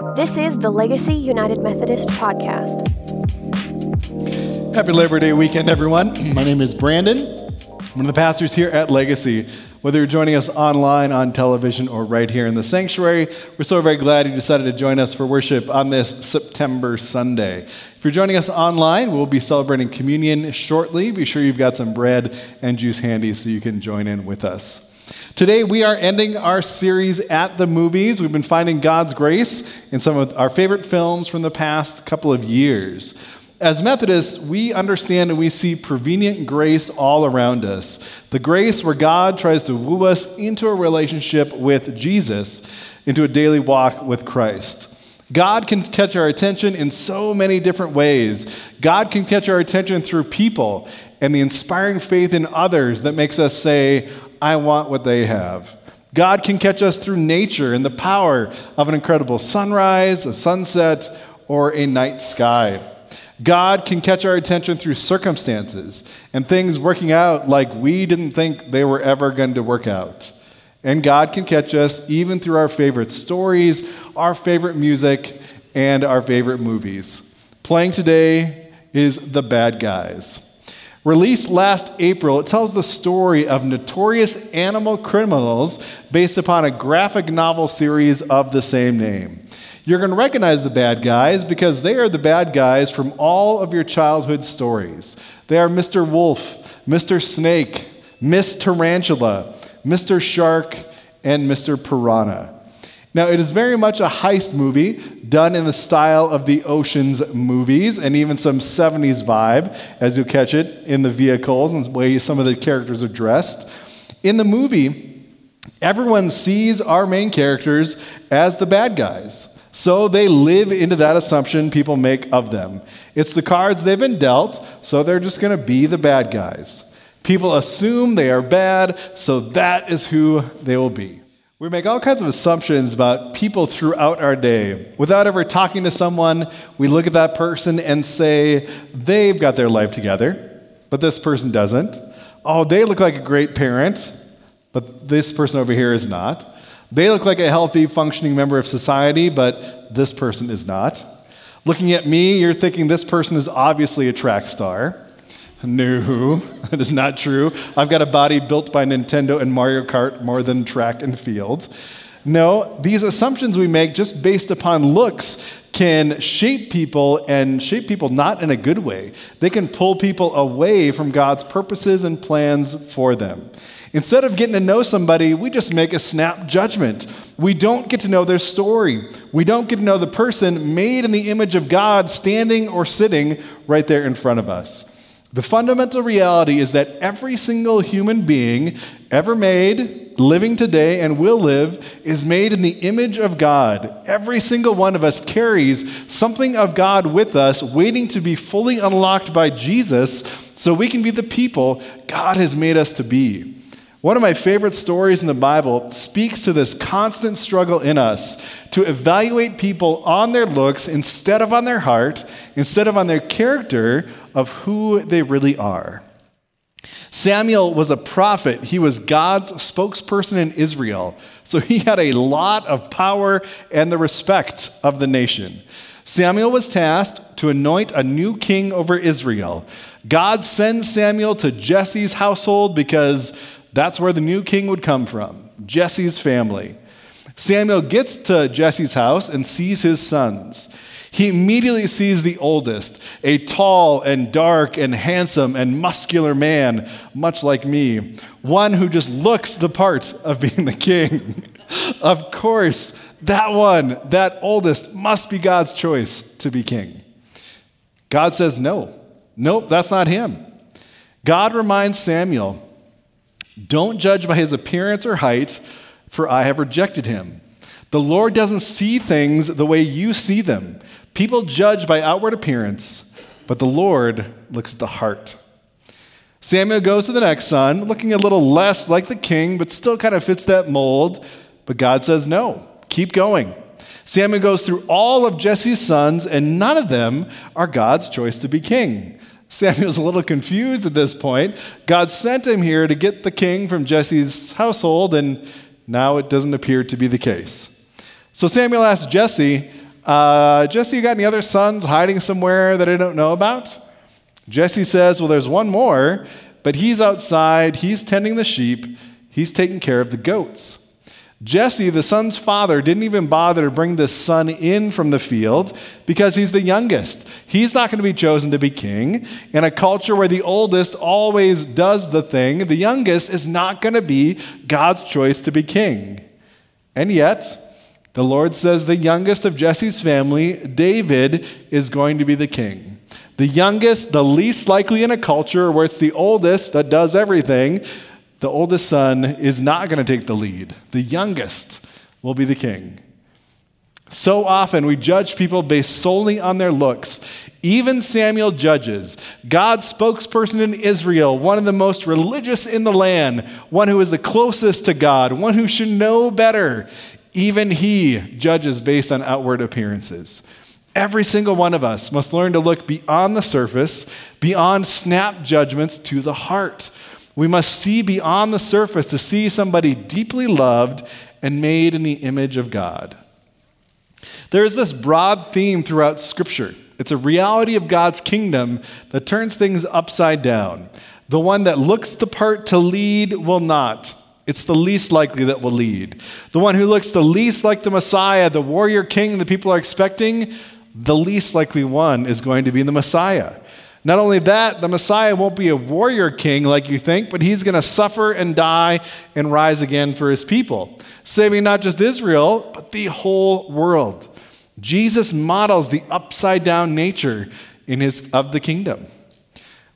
This is the Legacy United Methodist Podcast. Happy Labor Day weekend, everyone. My name is Brandon. I'm one of the pastors here at Legacy. Whether you're joining us online, on television, or right here in the sanctuary, we're so very glad you decided to join us for worship on this September Sunday. If you're joining us online, we'll be celebrating communion shortly. Be sure you've got some bread and juice handy so you can join in with us. Today, we are ending our series at the movies. We've been finding God's grace in some of our favorite films from the past couple of years. As Methodists, we understand and we see prevenient grace all around us. The grace where God tries to woo us into a relationship with Jesus, into a daily walk with Christ. God can catch our attention in so many different ways. God can catch our attention through people and the inspiring faith in others that makes us say, I want what they have. God can catch us through nature and the power of an incredible sunrise, a sunset, or a night sky. God can catch our attention through circumstances and things working out like we didn't think they were ever going to work out. And God can catch us even through our favorite stories, our favorite music, and our favorite movies. Playing today is The Bad Guys. Released last April, it tells the story of notorious animal criminals based upon a graphic novel series of the same name. You're going to recognize the bad guys because they are the bad guys from all of your childhood stories. They are Mr. Wolf, Mr. Snake, Miss Tarantula, Mr. Shark, and Mr. Piranha. Now, it is very much a heist movie done in the style of the Ocean's movies and even some 70s vibe, as you'll catch it in the vehicles and the way some of the characters are dressed. In the movie, everyone sees our main characters as the bad guys. So they live into that assumption people make of them. It's the cards they've been dealt, so they're just going to be the bad guys. People assume they are bad, so that is who they will be. We make all kinds of assumptions about people throughout our day. Without ever talking to someone, we look at that person and say, they've got their life together, but this person doesn't. Oh, they look like a great parent, but this person over here is not. They look like a healthy, functioning member of society, but this person is not. Looking at me, you're thinking this person is obviously a track star. No, that is not true. I've got a body built by Nintendo and Mario Kart more than track and field. No, these assumptions we make just based upon looks can shape people and shape people not in a good way. They can pull people away from God's purposes and plans for them. Instead of getting to know somebody, we just make a snap judgment. We don't get to know their story. We don't get to know the person made in the image of God standing or sitting right there in front of us. The fundamental reality is that every single human being ever made, living today, and will live is made in the image of God. Every single one of us carries something of God with us, waiting to be fully unlocked by Jesus so we can be the people God has made us to be. One of my favorite stories in the Bible speaks to this constant struggle in us to evaluate people on their looks instead of on their heart, instead of on their character of who they really are. Samuel was a prophet. He was God's spokesperson in Israel. So he had a lot of power and the respect of the nation. Samuel was tasked to anoint a new king over Israel. God sends Samuel to Jesse's household because that's where the new king would come from Jesse's family. Samuel gets to Jesse's house and sees his sons. He immediately sees the oldest, a tall and dark and handsome and muscular man, much like me, one who just looks the part of being the king. of course, that one, that oldest, must be God's choice to be king. God says, no, nope, that's not him. God reminds Samuel don't judge by his appearance or height, for I have rejected him. The Lord doesn't see things the way you see them. People judge by outward appearance, but the Lord looks at the heart. Samuel goes to the next son, looking a little less like the king, but still kind of fits that mold. But God says, no, keep going. Samuel goes through all of Jesse's sons, and none of them are God's choice to be king. Samuel's a little confused at this point. God sent him here to get the king from Jesse's household, and now it doesn't appear to be the case. So Samuel asks Jesse, uh, Jesse, you got any other sons hiding somewhere that I don't know about? Jesse says, Well, there's one more, but he's outside, he's tending the sheep, he's taking care of the goats. Jesse, the son's father, didn't even bother to bring the son in from the field because he's the youngest. He's not going to be chosen to be king. In a culture where the oldest always does the thing, the youngest is not going to be God's choice to be king. And yet, the Lord says the youngest of Jesse's family, David, is going to be the king. The youngest, the least likely in a culture where it's the oldest that does everything, the oldest son is not going to take the lead. The youngest will be the king. So often we judge people based solely on their looks. Even Samuel judges, God's spokesperson in Israel, one of the most religious in the land, one who is the closest to God, one who should know better. Even he judges based on outward appearances. Every single one of us must learn to look beyond the surface, beyond snap judgments to the heart. We must see beyond the surface to see somebody deeply loved and made in the image of God. There is this broad theme throughout Scripture. It's a reality of God's kingdom that turns things upside down. The one that looks the part to lead will not. It's the least likely that will lead. The one who looks the least like the Messiah, the warrior king the people are expecting, the least likely one is going to be the Messiah. Not only that, the Messiah won't be a warrior king like you think, but he's going to suffer and die and rise again for his people, saving not just Israel, but the whole world. Jesus models the upside down nature in his, of the kingdom.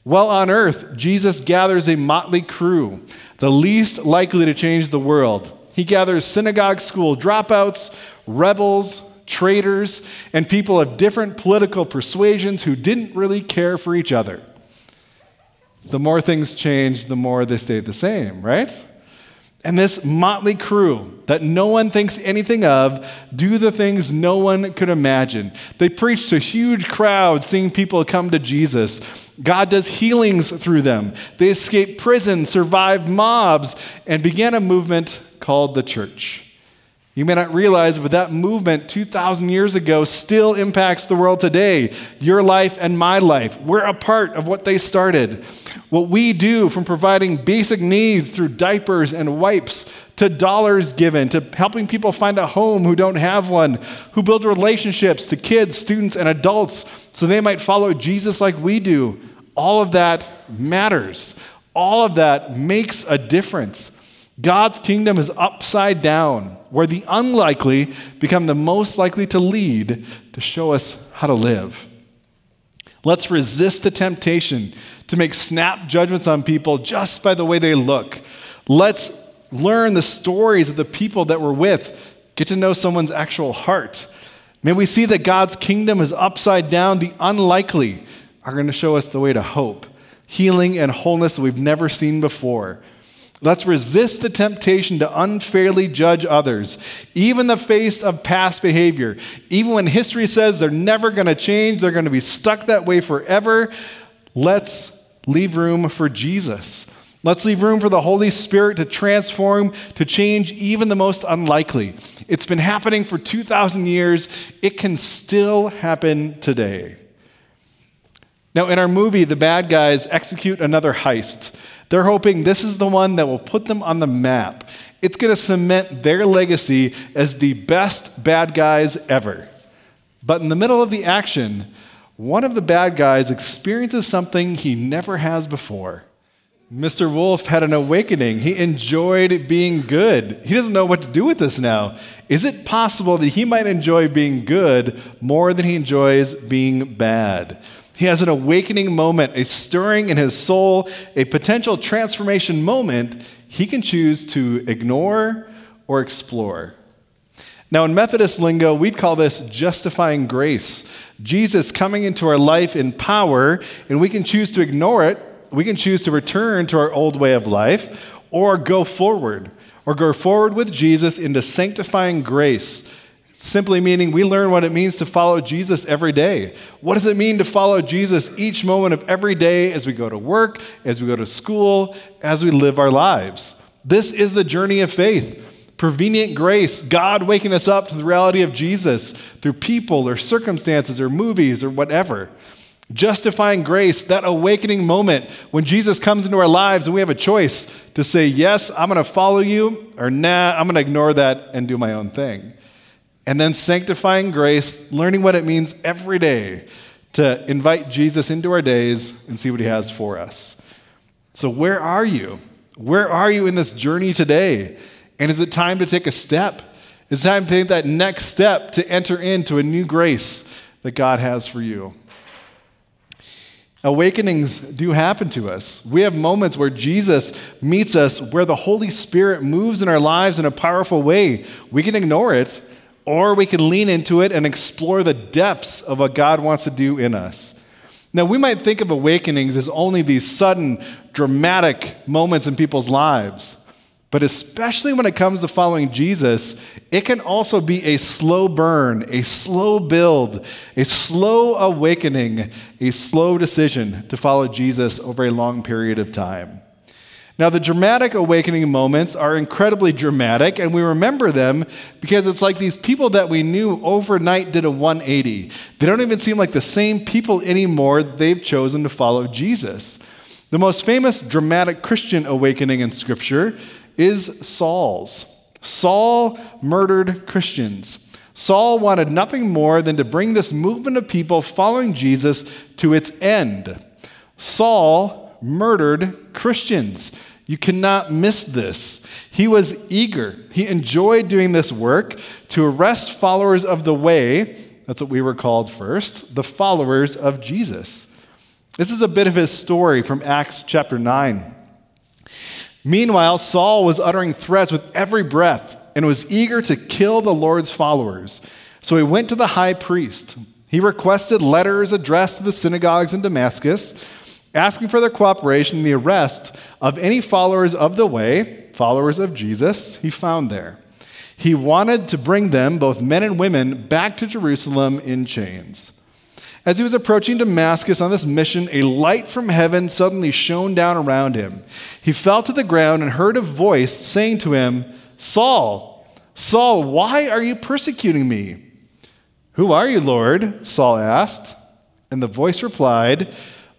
While on earth, Jesus gathers a motley crew, the least likely to change the world. He gathers synagogue school dropouts, rebels, traitors, and people of different political persuasions who didn't really care for each other. The more things changed, the more they stayed the same, right? And this motley crew that no one thinks anything of do the things no one could imagine. They preach to huge crowds, seeing people come to Jesus. God does healings through them. They escape prison, survive mobs, and began a movement called the church. You may not realize, but that movement 2,000 years ago still impacts the world today. Your life and my life. We're a part of what they started. What we do from providing basic needs through diapers and wipes to dollars given to helping people find a home who don't have one, who build relationships to kids, students, and adults so they might follow Jesus like we do. All of that matters. All of that makes a difference. God's kingdom is upside down, where the unlikely become the most likely to lead to show us how to live. Let's resist the temptation to make snap judgments on people just by the way they look. Let's learn the stories of the people that we're with, get to know someone's actual heart. May we see that God's kingdom is upside down. The unlikely are going to show us the way to hope, healing, and wholeness that we've never seen before. Let's resist the temptation to unfairly judge others, even the face of past behavior. Even when history says they're never going to change, they're going to be stuck that way forever. Let's leave room for Jesus. Let's leave room for the Holy Spirit to transform, to change even the most unlikely. It's been happening for 2,000 years. It can still happen today. Now, in our movie, the bad guys execute another heist. They're hoping this is the one that will put them on the map. It's going to cement their legacy as the best bad guys ever. But in the middle of the action, one of the bad guys experiences something he never has before. Mr. Wolf had an awakening. He enjoyed being good. He doesn't know what to do with this now. Is it possible that he might enjoy being good more than he enjoys being bad? He has an awakening moment, a stirring in his soul, a potential transformation moment he can choose to ignore or explore. Now, in Methodist lingo, we'd call this justifying grace. Jesus coming into our life in power, and we can choose to ignore it. We can choose to return to our old way of life or go forward, or go forward with Jesus into sanctifying grace Simply meaning we learn what it means to follow Jesus every day. What does it mean to follow Jesus each moment of every day as we go to work, as we go to school, as we live our lives? This is the journey of faith Prevenient grace, God waking us up to the reality of Jesus through people or circumstances or movies or whatever. Justifying grace, that awakening moment when Jesus comes into our lives and we have a choice to say, Yes, I'm going to follow you, or Nah, I'm going to ignore that and do my own thing. And then sanctifying grace, learning what it means every day to invite Jesus into our days and see what he has for us. So, where are you? Where are you in this journey today? And is it time to take a step? Is it time to take that next step to enter into a new grace that God has for you? Awakenings do happen to us. We have moments where Jesus meets us, where the Holy Spirit moves in our lives in a powerful way. We can ignore it, or we can lean into it and explore the depths of what God wants to do in us. Now, we might think of awakenings as only these sudden, dramatic moments in people's lives. But especially when it comes to following Jesus, it can also be a slow burn, a slow build, a slow awakening, a slow decision to follow Jesus over a long period of time. Now, the dramatic awakening moments are incredibly dramatic, and we remember them because it's like these people that we knew overnight did a 180. They don't even seem like the same people anymore. They've chosen to follow Jesus. The most famous dramatic Christian awakening in Scripture is Saul's. Saul murdered Christians. Saul wanted nothing more than to bring this movement of people following Jesus to its end. Saul murdered Christians. You cannot miss this. He was eager. He enjoyed doing this work to arrest followers of the way. That's what we were called first, the followers of Jesus. This is a bit of his story from Acts chapter 9. Meanwhile, Saul was uttering threats with every breath and was eager to kill the Lord's followers. So he went to the high priest. He requested letters addressed to the synagogues in Damascus, asking for their cooperation in the arrest of any followers of the way, followers of Jesus, he found there. He wanted to bring them, both men and women, back to Jerusalem in chains. As he was approaching Damascus on this mission, a light from heaven suddenly shone down around him. He fell to the ground and heard a voice saying to him, Saul, Saul, why are you persecuting me? Who are you, Lord? Saul asked. And the voice replied,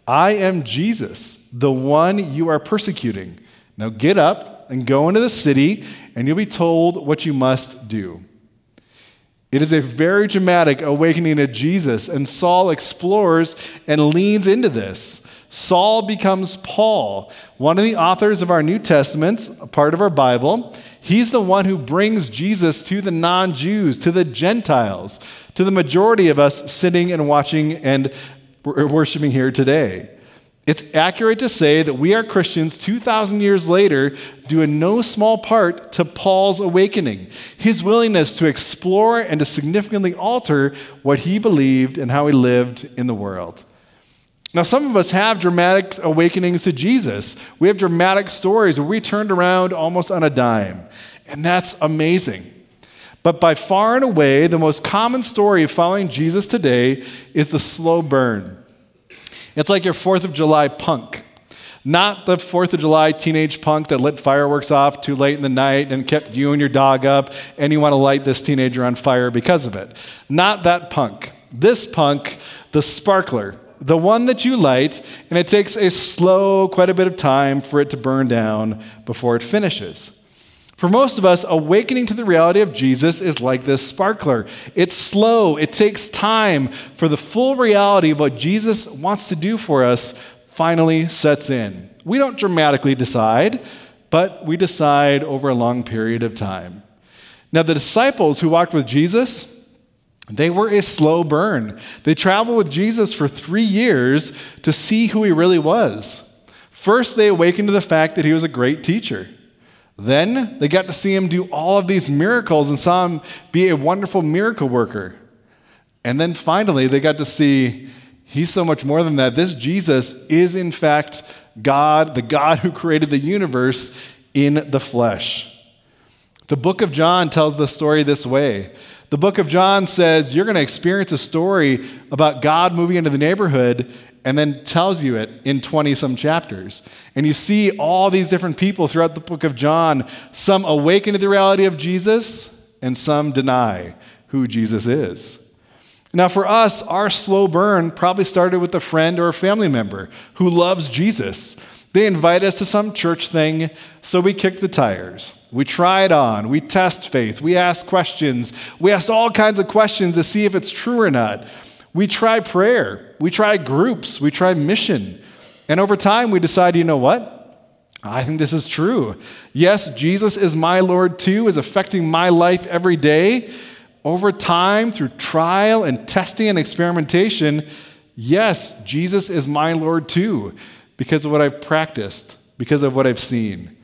I am Jesus, the one you are persecuting. Now get up and go into the city, and you'll be told what you must do. It is a very dramatic awakening to Jesus, and Saul explores and leans into this. Saul becomes Paul, one of the authors of our New Testament, a part of our Bible. He's the one who brings Jesus to the non Jews, to the Gentiles, to the majority of us sitting and watching and worshiping here today. It's accurate to say that we are Christians 2,000 years later due in no small part to Paul's awakening, his willingness to explore and to significantly alter what he believed and how he lived in the world. Now, some of us have dramatic awakenings to Jesus. We have dramatic stories where we turned around almost on a dime, and that's amazing. But by far and away, the most common story of following Jesus today is the slow burn it's like your 4th of July punk. Not the 4th of July teenage punk that lit fireworks off too late in the night and kept you and your dog up, and you want to light this teenager on fire because of it. Not that punk. This punk, the sparkler, the one that you light, and it takes a slow, quite a bit of time for it to burn down before it finishes. For most of us, awakening to the reality of Jesus is like this sparkler. It's slow, it takes time for the full reality of what Jesus wants to do for us finally sets in. We don't dramatically decide, but we decide over a long period of time. Now, the disciples who walked with Jesus, they were a slow burn. They traveled with Jesus for three years to see who he really was. First, they awakened to the fact that he was a great teacher. Then they got to see him do all of these miracles and saw him be a wonderful miracle worker. And then finally, they got to see he's so much more than that. This Jesus is, in fact, God, the God who created the universe in the flesh. The book of John tells the story this way. The book of John says you're going to experience a story about God moving into the neighborhood, and then tells you it in 20 some chapters. And you see all these different people throughout the book of John. Some awaken to the reality of Jesus, and some deny who Jesus is. Now, for us, our slow burn probably started with a friend or a family member who loves Jesus. They invite us to some church thing, so we kick the tires. We try it on. We test faith. We ask questions. We ask all kinds of questions to see if it's true or not. We try prayer. We try groups. We try mission. And over time, we decide, you know what? I think this is true. Yes, Jesus is my Lord too, is affecting my life every day. Over time, through trial and testing and experimentation, yes, Jesus is my Lord too, because of what I've practiced, because of what I've seen.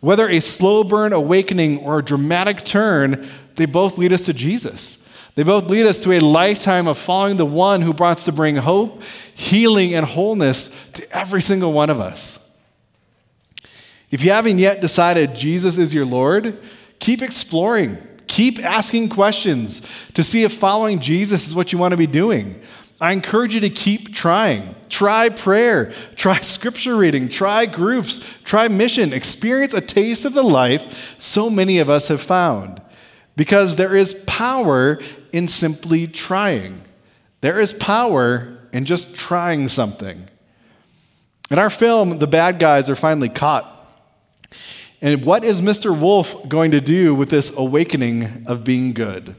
Whether a slow burn awakening or a dramatic turn, they both lead us to Jesus. They both lead us to a lifetime of following the one who brought us to bring hope, healing, and wholeness to every single one of us. If you haven't yet decided Jesus is your Lord, keep exploring. Keep asking questions to see if following Jesus is what you want to be doing. I encourage you to keep trying. Try prayer, try scripture reading, try groups, try mission, experience a taste of the life so many of us have found. Because there is power in simply trying. There is power in just trying something. In our film, the bad guys are finally caught. And what is Mr. Wolf going to do with this awakening of being good?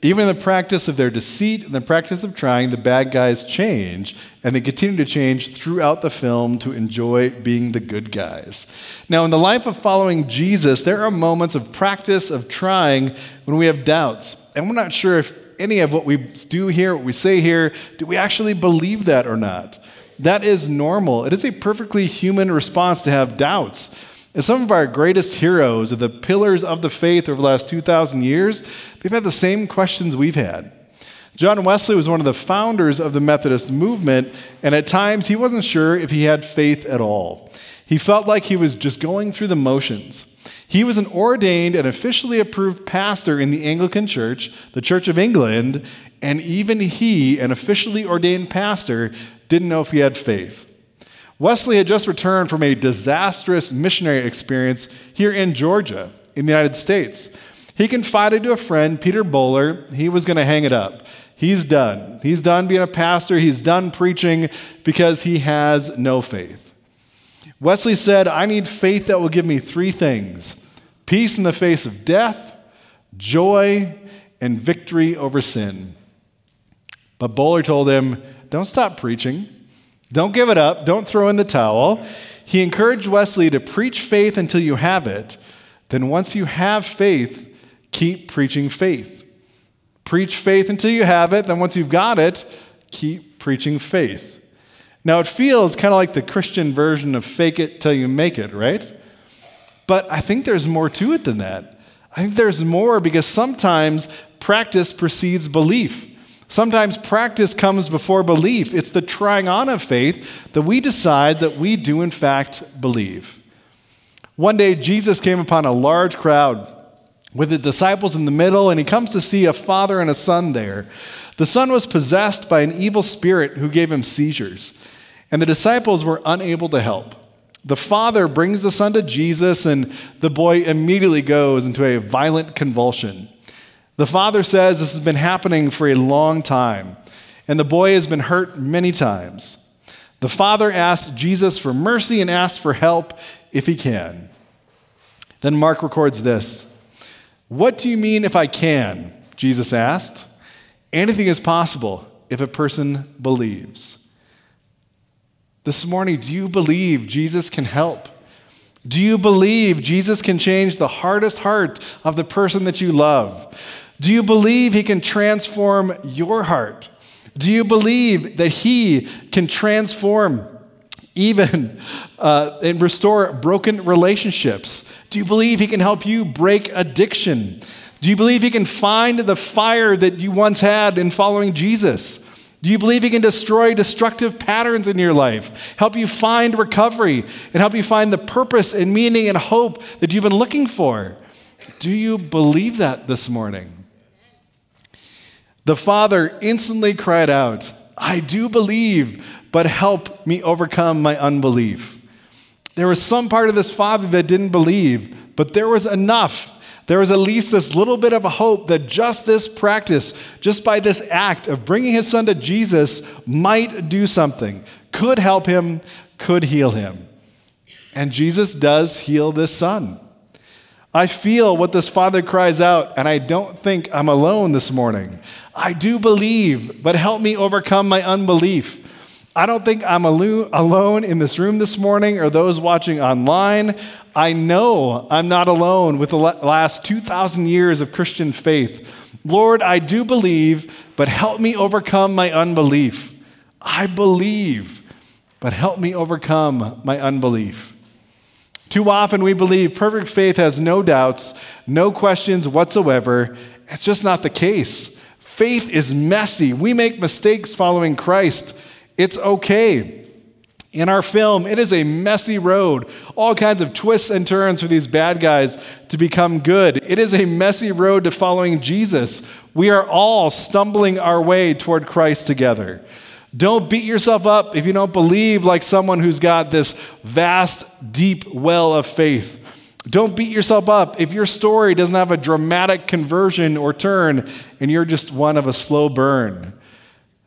Even in the practice of their deceit and the practice of trying, the bad guys change, and they continue to change throughout the film to enjoy being the good guys. Now, in the life of following Jesus, there are moments of practice, of trying, when we have doubts. And we're not sure if any of what we do here, what we say here, do we actually believe that or not? That is normal. It is a perfectly human response to have doubts. And some of our greatest heroes, or the pillars of the faith over the last 2,000 years, they've had the same questions we've had. John Wesley was one of the founders of the Methodist movement, and at times he wasn't sure if he had faith at all. He felt like he was just going through the motions. He was an ordained and officially approved pastor in the Anglican Church, the Church of England, and even he, an officially ordained pastor, didn't know if he had faith. Wesley had just returned from a disastrous missionary experience here in Georgia, in the United States. He confided to a friend, Peter Böhler, he was going to hang it up. He's done. He's done being a pastor. He's done preaching because he has no faith. Wesley said, I need faith that will give me three things peace in the face of death, joy, and victory over sin. But Böhler told him, Don't stop preaching. Don't give it up. Don't throw in the towel. He encouraged Wesley to preach faith until you have it. Then, once you have faith, keep preaching faith. Preach faith until you have it. Then, once you've got it, keep preaching faith. Now, it feels kind of like the Christian version of fake it till you make it, right? But I think there's more to it than that. I think there's more because sometimes practice precedes belief. Sometimes practice comes before belief. It's the trying on of faith that we decide that we do, in fact, believe. One day, Jesus came upon a large crowd with the disciples in the middle, and he comes to see a father and a son there. The son was possessed by an evil spirit who gave him seizures, and the disciples were unable to help. The father brings the son to Jesus, and the boy immediately goes into a violent convulsion. The father says this has been happening for a long time, and the boy has been hurt many times. The father asks Jesus for mercy and asks for help if he can. Then Mark records this What do you mean if I can? Jesus asked. Anything is possible if a person believes. This morning, do you believe Jesus can help? Do you believe Jesus can change the hardest heart of the person that you love? Do you believe He can transform your heart? Do you believe that He can transform even uh, and restore broken relationships? Do you believe He can help you break addiction? Do you believe He can find the fire that you once had in following Jesus? Do you believe He can destroy destructive patterns in your life, help you find recovery, and help you find the purpose and meaning and hope that you've been looking for? Do you believe that this morning? The father instantly cried out, I do believe, but help me overcome my unbelief. There was some part of this father that didn't believe, but there was enough. There was at least this little bit of a hope that just this practice, just by this act of bringing his son to Jesus, might do something, could help him, could heal him. And Jesus does heal this son. I feel what this father cries out, and I don't think I'm alone this morning. I do believe, but help me overcome my unbelief. I don't think I'm alone in this room this morning or those watching online. I know I'm not alone with the last 2,000 years of Christian faith. Lord, I do believe, but help me overcome my unbelief. I believe, but help me overcome my unbelief. Too often we believe perfect faith has no doubts, no questions whatsoever. It's just not the case. Faith is messy. We make mistakes following Christ. It's okay. In our film, it is a messy road, all kinds of twists and turns for these bad guys to become good. It is a messy road to following Jesus. We are all stumbling our way toward Christ together. Don't beat yourself up if you don't believe like someone who's got this vast, deep well of faith. Don't beat yourself up if your story doesn't have a dramatic conversion or turn and you're just one of a slow burn.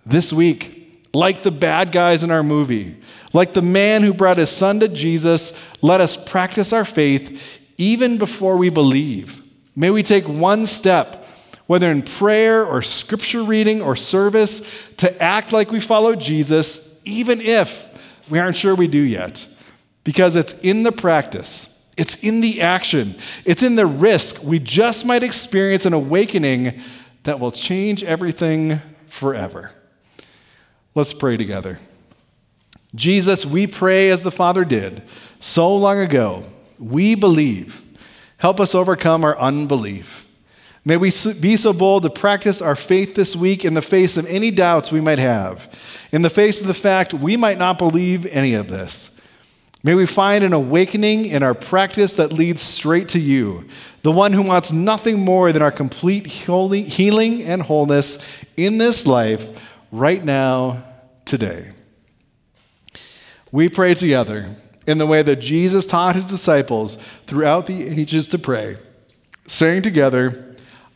This week, like the bad guys in our movie, like the man who brought his son to Jesus, let us practice our faith even before we believe. May we take one step whether in prayer or scripture reading or service, to act like we follow Jesus, even if we aren't sure we do yet. Because it's in the practice, it's in the action, it's in the risk. We just might experience an awakening that will change everything forever. Let's pray together. Jesus, we pray as the Father did so long ago. We believe. Help us overcome our unbelief. May we be so bold to practice our faith this week in the face of any doubts we might have, in the face of the fact we might not believe any of this. May we find an awakening in our practice that leads straight to you, the one who wants nothing more than our complete healing and wholeness in this life, right now, today. We pray together in the way that Jesus taught his disciples throughout the ages to pray, saying together,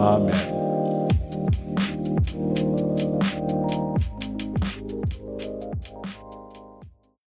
Amen.